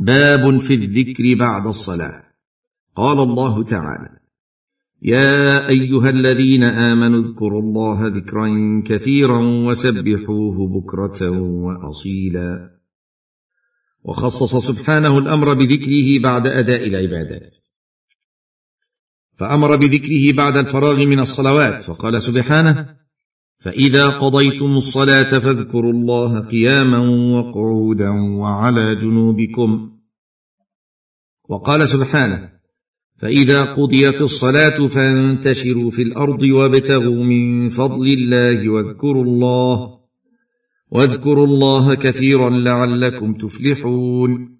باب في الذكر بعد الصلاة. قال الله تعالى يا أيها الذين آمنوا اذكروا الله ذكرا كثيرا وسبحوه بكرة وأصيلا. وخصص سبحانه الأمر بذكره بعد أداء العبادات. فأمر بذكره بعد الفراغ من الصلوات فقال سبحانه فإذا قضيتم الصلاة فاذكروا الله قياما وقعودا وعلى جنوبكم. وقال سبحانه فإذا قضيت الصلاة فانتشروا في الأرض وابتغوا من فضل الله واذكروا الله واذكروا الله كثيرا لعلكم تفلحون.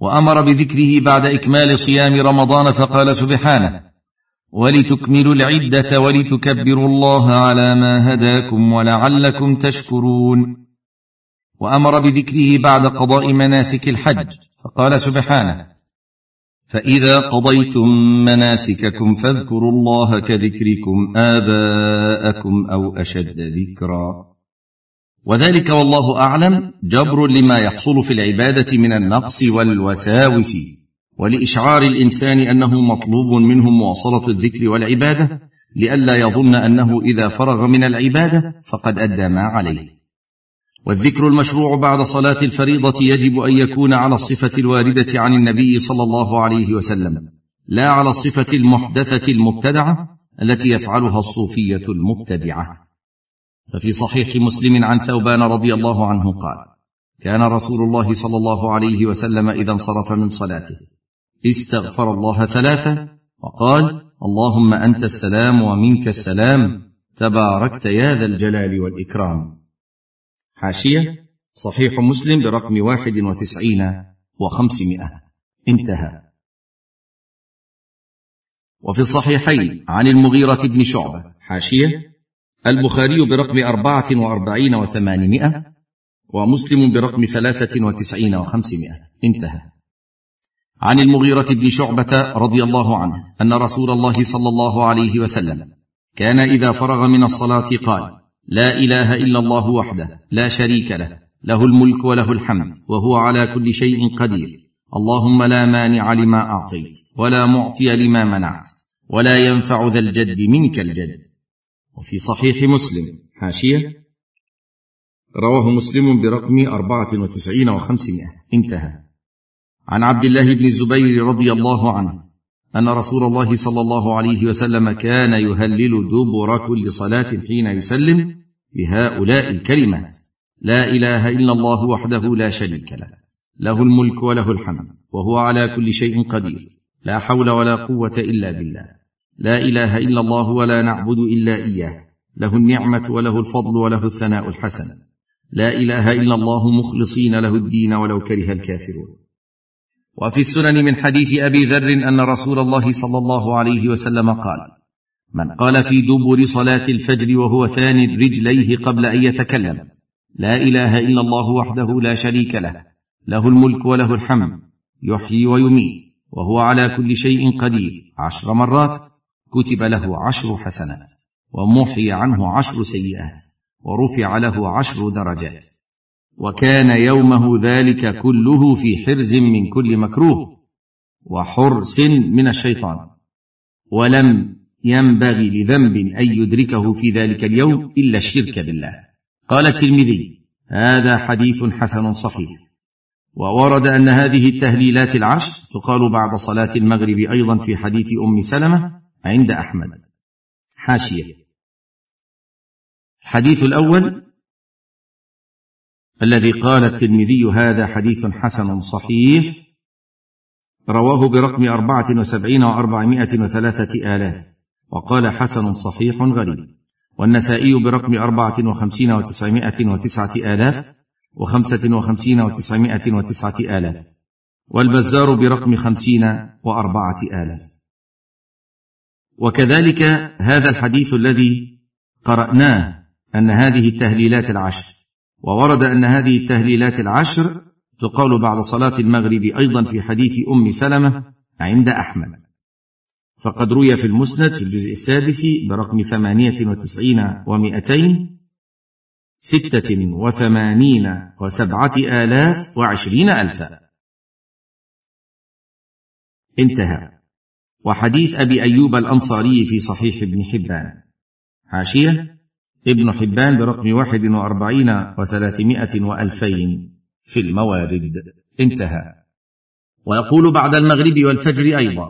وأمر بذكره بعد إكمال صيام رمضان فقال سبحانه ولتكملوا العدة ولتكبروا الله على ما هداكم ولعلكم تشكرون. وأمر بذكره بعد قضاء مناسك الحج فقال سبحانه فإذا قضيتم مناسككم فاذكروا الله كذكركم آباءكم أو أشد ذكرا. وذلك والله أعلم جبر لما يحصل في العبادة من النقص والوساوس. ولإشعار الإنسان أنه مطلوب منه مواصلة الذكر والعبادة لئلا يظن أنه إذا فرغ من العبادة فقد أدى ما عليه. والذكر المشروع بعد صلاة الفريضة يجب أن يكون على الصفة الواردة عن النبي صلى الله عليه وسلم لا على الصفة المحدثة المبتدعة التي يفعلها الصوفية المبتدعة. ففي صحيح مسلم عن ثوبان رضي الله عنه قال كان رسول الله صلى الله عليه وسلم إذا انصرف من صلاته استغفر الله ثلاثة وقال اللهم أنت السلام ومنك السلام تباركت يا ذا الجلال والإكرام. حاشية صحيح مسلم برقم واحد وتسعين وخمسمائة. انتهى. وفي الصحيحين عن المغيرة بن شعبة. حاشية البخاري برقم أربعة وأربعين وثمانمائة ومسلم برقم ثلاثة وتسعين وخمسمائة. انتهى. عن المغيرة بن شعبة رضي الله عنه أن رسول الله صلى الله عليه وسلم كان إذا فرغ من الصلاة قال لا إله إلا الله وحده لا شريك له له الملك وله الحمد وهو على كل شيء قدير اللهم لا مانع لما أعطيت ولا معطي لما منعت ولا ينفع ذا الجد منك الجد. وفي صحيح مسلم. حاشية رواه مسلم برقم أربعة وتسعين وخمسمائة. انتهى. عن عبد الله بن الزبير رضي الله عنه أن رسول الله صلى الله عليه وسلم كان يهلل دبر كل صلاة حين يسلم بهؤلاء الكلمات لا إله إلا الله وحده لا شريك له. له الملك وله الحمد وهو على كل شيء قدير. لا حول ولا قوة إلا بالله. لا إله إلا الله ولا نعبد إلا إياه. له النعمة وله الفضل وله الثناء الحسن. لا إله إلا الله مخلصين له الدين ولو كره الكافرون. وفي السنن من حديث أبي ذر أن رسول الله صلى الله عليه وسلم قال من قال في دبر صلاة الفجر وهو ثاني رجليه قبل أن يتكلم لا إله إلا الله وحده لا شريك له له الملك وله الحمد يحيي ويميت وهو على كل شيء قدير عشر مرات كتب له عشر حسنات ومحي عنه عشر سيئات ورفع له عشر درجات. وكان يومه ذلك كله في حرز من كل مكروه وحرس من الشيطان. ولم ينبغي لذنب أن يدركه في ذلك اليوم إلا الشرك بالله. قال الترمذي هذا حديث حسن صحيح. وورد أن هذه التهليلات العشر تقال بعد صلاة المغرب أيضا في حديث أم سلمة عند أحمد. حاشية. الحديث الأول الذي قال الترمذي هذا حديث حسن صحيح. رواه برقم أربعة وسبعين وأربعمائة وثلاثة آلاف. وقال حسن صحيح غريب. والنسائي برقم أربعة وخمسين وتسعمائة وتسعة آلاف. وخمسة وخمسين وتسعمائة وتسعة آلاف. والبزار برقم خمسين وأربعة آلاف. وكذلك هذا الحديث الذي قرأناه أن هذه التهليلات العشر. وورد أن هذه التهليلات العشر تقال بعد صلاة المغرب أيضا في حديث أم سلمة عند أحمد. فقد روي في المسند في الجزء السادس برقم ثمانية وتسعين ومائتين ستة وثمانين وسبعة آلاف وعشرين الفا. انتهى. وحديث أبي أيوب الأنصاري في صحيح ابن حبان. حاشية. ابن حبان برقم واحد وأربعين وثلاثمائة وألفين في الموارد. انتهى. ويقول بعد المغرب والفجر أيضا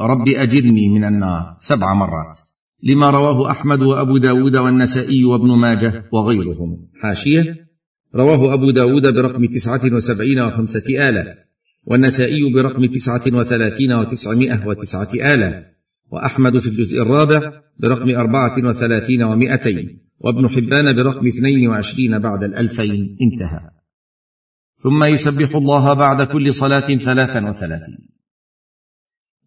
رب أجرني من النار سبع مرات لما رواه أحمد وأبو داود والنسائي وابن ماجه وغيرهم. حاشية رواه أبو داود برقم تسعة وسبعين وخمسة آلاف والنسائي برقم تسعة وثلاثين وتسعمائة وتسعة آلاف. وأحمد في الجزء الرابع برقم أربعة وثلاثين ومائتين وابن حبان برقم اثنين وعشرين بعد الألفين. انتهى. ثم يسبح الله بعد كل صلاة ثلاثا وثلاثين.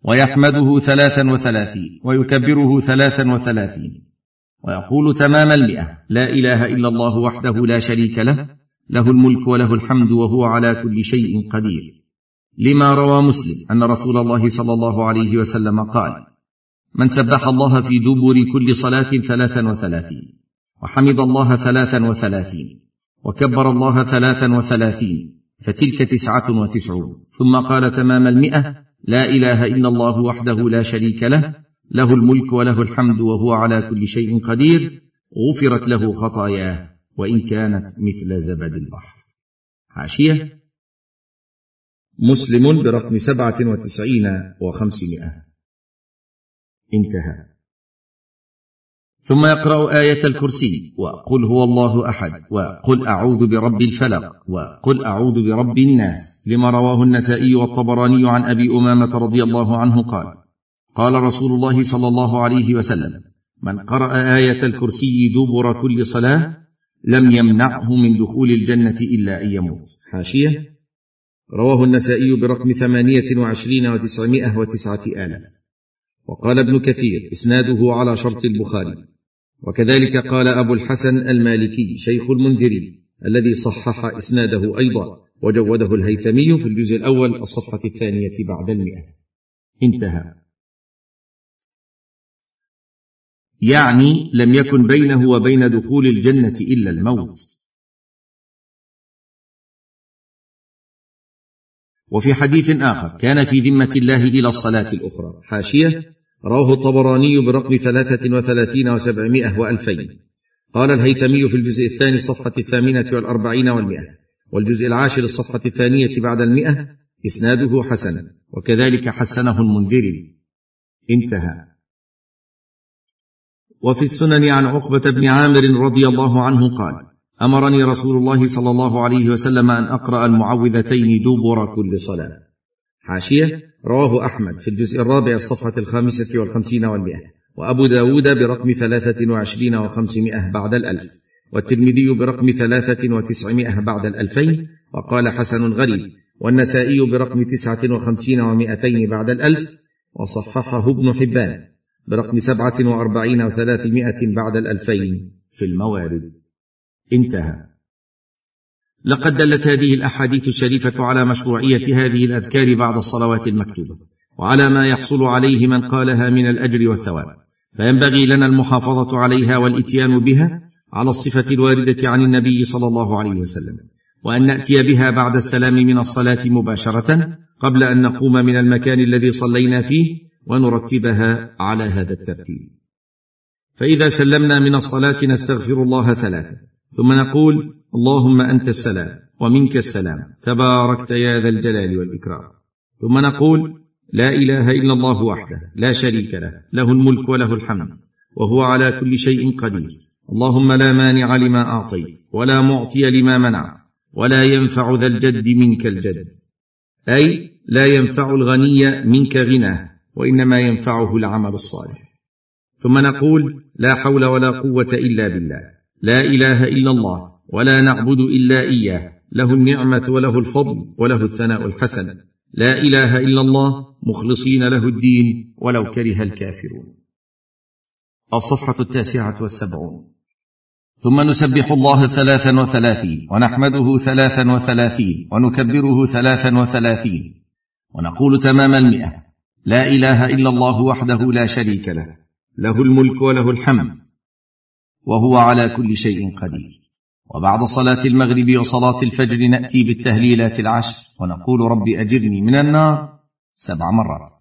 ويحمده ثلاثا وثلاثين ويكبره ثلاثا وثلاثين. ويقول تمام المئة لا إله إلا الله وحده لا شريك له له الملك وله الحمد وهو على كل شيء قدير. لما روى مسلم أن رسول الله صلى الله عليه وسلم قال من سبح الله في دبر كل صلاة ثلاثا وثلاثين وحمد الله ثلاثا وثلاثين وكبر الله ثلاثا وثلاثين فتلك تسعة وتسعون. ثم قال تمام المئة لا إله إلا الله وحده لا شريك له له الملك وله الحمد وهو على كل شيء قدير غفرت له خطاياه وإن كانت مثل زبد البحر. حاشيه مسلم برقم سبعة وتسعين وخمسمائة. انتهى. ثم يقرأ آية الكرسي وقل هو الله أحد وقل أعوذ برب الفلق وقل أعوذ برب الناس لما رواه النسائي والطبراني عن أبي أمامة رضي الله عنه قال قال رسول الله صلى الله عليه وسلم من قرأ آية الكرسي دبر كل صلاة لم يمنعه من دخول الجنة إلا أن يموت. حاشية. رواه النسائي برقم ثمانية وعشرين وتسعمائة وتسعة آلاف. وقال ابن كثير إسناده على شرط البخاري. وكذلك قال أبو الحسن المالكي شيخ المنذري الذي صحح إسناده أيضا وجوده الهيثمي في الجزء الأول الصفحة الثانية بعد المئة. انتهى. يعني لم يكن بينه وبين دخول الجنة إلا الموت. وفي حديث آخر كان في ذمة الله إلى الصلاة الأخرى. حاشية. رواه الطبراني برقم ثلاثة وثلاثين وسبعمائة وألفين. قال الهيثمي في الجزء الثاني الصفحة الثامنة والأربعين والمئة والجزء العاشر الصفحة الثانية بعد المئة إسناده حسن وكذلك حسنه المنذري انتهى. وفي السنن عن عقبة بن عامر رضي الله عنه قال أمرني رسول الله صلى الله عليه وسلم أن أقرأ المعوذتين دبر كل صلاة. حاشية رواه أحمد في الجزء الرابع الصفحه الخامسة والخمسين والمئة وأبو داود برقم ثلاثة وعشرين وخمسمائة بعد الألف والترمذي برقم ثلاثة وتسعمائة بعد الألفين وقال حسن غريب والنسائي برقم تسعة وخمسين ومائتين بعد الألف وصححه ابن حبان برقم سبعة وأربعين وثلاثمائة بعد الألفين. في الموارد. انتهى. لقد دلت هذه الأحاديث الشريفة على مشروعية هذه الأذكار بعد الصلوات المكتوبة وعلى ما يحصل عليه من قالها من الأجر والثواب. فينبغي لنا المحافظة عليها والإتيان بها على الصفة الواردة عن النبي صلى الله عليه وسلم وأن نأتي بها بعد السلام من الصلاة مباشرة قبل أن نقوم من المكان الذي صلينا فيه ونرتبها على هذا الترتيب. فإذا سلمنا من الصلاة نستغفر الله ثلاثة ثم نقول اللهم أنت السلام ومنك السلام. تباركت يا ذا الجلال والإكرام. ثم نقول لا إله إلا الله وحده لا شريك له له الملك وله الحمد وهو على كل شيء قدير. اللهم لا مانع لما أعطيت ولا معطي لما منعت ولا ينفع ذا الجد منك الجد. أي لا ينفع الغني منك غناه وإنما ينفعه العمل الصالح. ثم نقول لا حول ولا قوة إلا بالله. لا إله إلا الله. ولا نعبد إلا إياه. له النعمة وله الفضل وله الثناء الحسن. لا إله إلا الله مخلصين له الدين ولو كره الكافرون. الصفحة التاسعة والسبعون. ثم نسبح الله ثلاثا وثلاثين ونحمده ثلاثا وثلاثين ونكبره ثلاثا وثلاثين ونقول تمام المئه لا إله إلا الله وحده لا شريك له. له الملك وله الحمد وهو على كل شيء قدير. وبعد صلاة المغرب وصلاة الفجر نأتي بالتهليلات العشر ونقول رب أجرني من النار سبع مرات.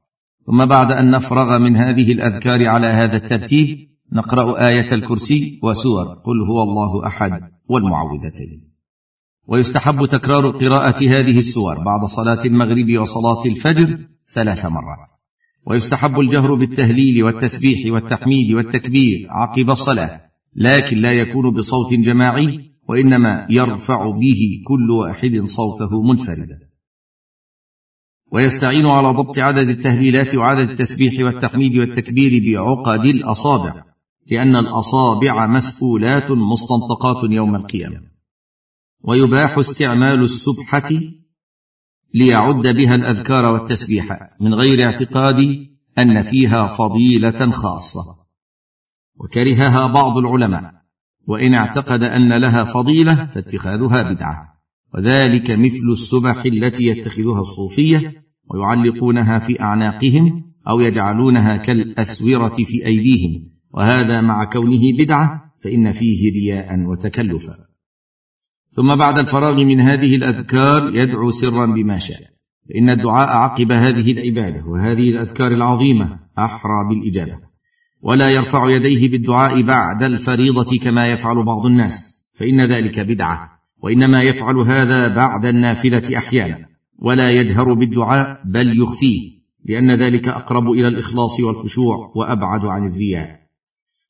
ثم بعد أن نفرغ من هذه الأذكار على هذا الترتيب نقرأ آية الكرسي وسور قل هو الله أحد والمعوذتين. ويستحب تكرار قراءة هذه السور بعد صلاة المغرب وصلاة الفجر ثلاث مرات. ويستحب الجهر بالتهليل والتسبيح والتحميد والتكبير عقب الصلاة لكن لا يكون بصوت جماعي وإنما يرفع به كل واحد صوته منفردا. ويستعين على ضبط عدد التهليلات وعدد التسبيح والتحميد والتكبير بعقد الأصابع لأن الأصابع مسؤولات مستنطقات يوم القيامة. ويباح استعمال السبحة ليعد بها الأذكار والتسبيحات من غير اعتقاد أن فيها فضيلة خاصة. وكرهها بعض العلماء. وإن اعتقد أن لها فضيلة فاتخاذها بدعة. وذلك مثل السبح التي يتخذها الصوفية ويعلقونها في أعناقهم أو يجعلونها كالأسورة في أيديهم. وهذا مع كونه بدعة فإن فيه رياء وتكلفا. ثم بعد الفراغ من هذه الأذكار يدعو سرا بما شاء. فإن الدعاء عقب هذه العبادة وهذه الأذكار العظيمة أحرى بالإجابة. ولا يرفع يديه بالدعاء بعد الفريضة كما يفعل بعض الناس فإن ذلك بدعة وإنما يفعل هذا بعد النافلة أحيانا ولا يجهر بالدعاء بل يخفيه لأن ذلك أقرب إلى الإخلاص والخشوع وأبعد عن الرياء.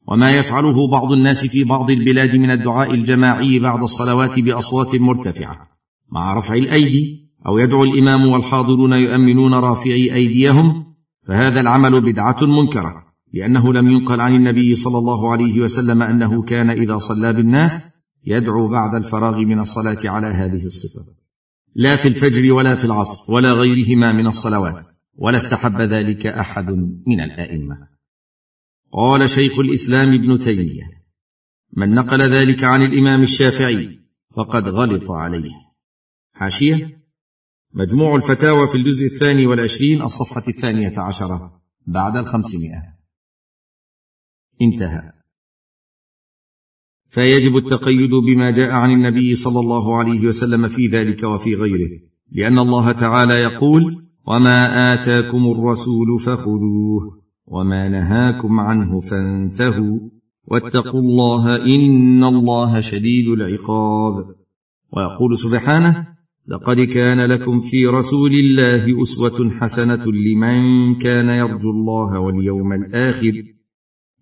وما يفعله بعض الناس في بعض البلاد من الدعاء الجماعي بعد الصلوات بأصوات مرتفعة مع رفع الأيدي أو يدعو الإمام والحاضرون يؤمنون رافعي أيديهم فهذا العمل بدعة منكرة. لأنه لم ينقل عن النبي صلى الله عليه وسلم أنه كان إذا صلى بالناس يدعو بعد الفراغ من الصلاة على هذه الصفة. لا في الفجر ولا في العصر ولا غيرهما من الصلوات ولا استحب ذلك أحد من الأئمة. قال شيخ الإسلام ابن تيمية من نقل ذلك عن الإمام الشافعي فقد غلط عليه. حاشية مجموع الفتاوى في الجزء الثاني والعشرين الصفحة الثانية عشرة بعد الخمسمائة. انتهى. فيجب التقيد بما جاء عن النبي صلى الله عليه وسلم في ذلك وفي غيره لأن الله تعالى يقول وما آتاكم الرسول فخذوه وما نهاكم عنه فانتهوا واتقوا الله إن الله شديد العقاب. ويقول سبحانه لقد كان لكم في رسول الله أسوة حسنة لمن كان يرجو الله واليوم الآخر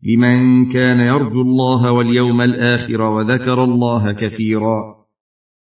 لمن كان يرجو الله واليوم الآخر وذكر الله كثيرا.